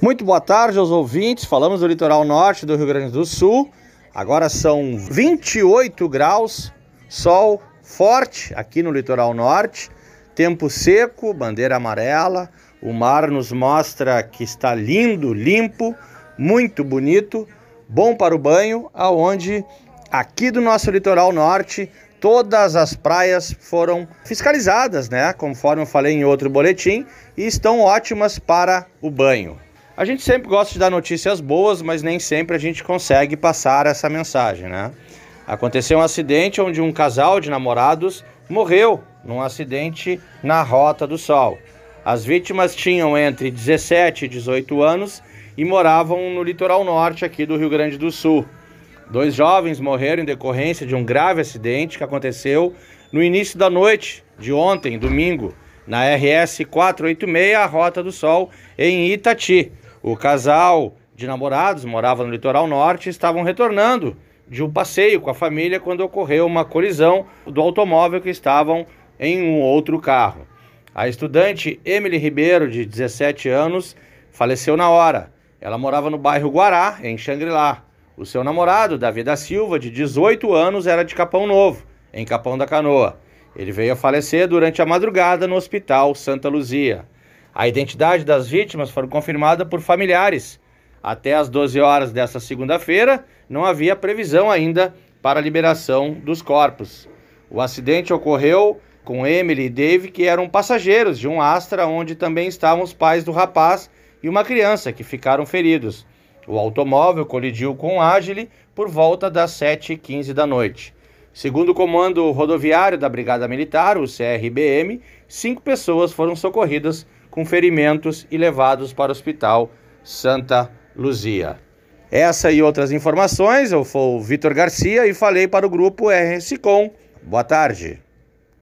Muito boa tarde aos ouvintes. Falamos do litoral norte do Rio Grande do Sul. Agora são 28 graus, sol forte aqui no litoral norte, tempo seco, bandeira amarela. O mar nos mostra que está lindo, limpo, muito bonito, bom para o banho, aonde aqui do nosso litoral norte todas as praias foram fiscalizadas, né? Conforme eu falei em outro boletim, e estão ótimas para o banho. A gente sempre gosta de dar notícias boas, mas nem sempre a gente consegue passar essa mensagem, né? Aconteceu um acidente onde um casal de namorados morreu num acidente na Rota do Sol. As vítimas tinham entre 17 e 18 anos e moravam no litoral norte aqui do Rio Grande do Sul. Dois jovens morreram em decorrência de um grave acidente que aconteceu no início da noite de ontem, domingo, na RS 486, a Rota do Sol, em Itati. O casal de namorados morava no litoral norte e estavam retornando de um passeio com a família quando ocorreu uma colisão do automóvel que estavam em um outro carro. A estudante Emily Ribeiro, de 17 anos, faleceu na hora. Ela morava no bairro Guará, em Xangri-Lá. O seu namorado, Davi da Silva, de 18 anos, era de Capão Novo, em Capão da Canoa. Ele veio a falecer durante a madrugada no Hospital Santa Luzia. A identidade das vítimas foi confirmada por familiares. Até às 12 horas desta segunda-feira, não havia previsão ainda para a liberação dos corpos. O acidente ocorreu com Emily e Dave, que eram passageiros de um Astra, onde também estavam os pais do rapaz e uma criança que ficaram feridos. O automóvel colidiu com o Agile por volta das 7h15 da noite. Segundo o Comando Rodoviário da Brigada Militar, o CRBM, cinco pessoas foram socorridas com ferimentos e levados para o Hospital Santa Luzia. Essa e outras informações, eu sou o Vitor Garcia e falei para o grupo RS Com. Boa tarde.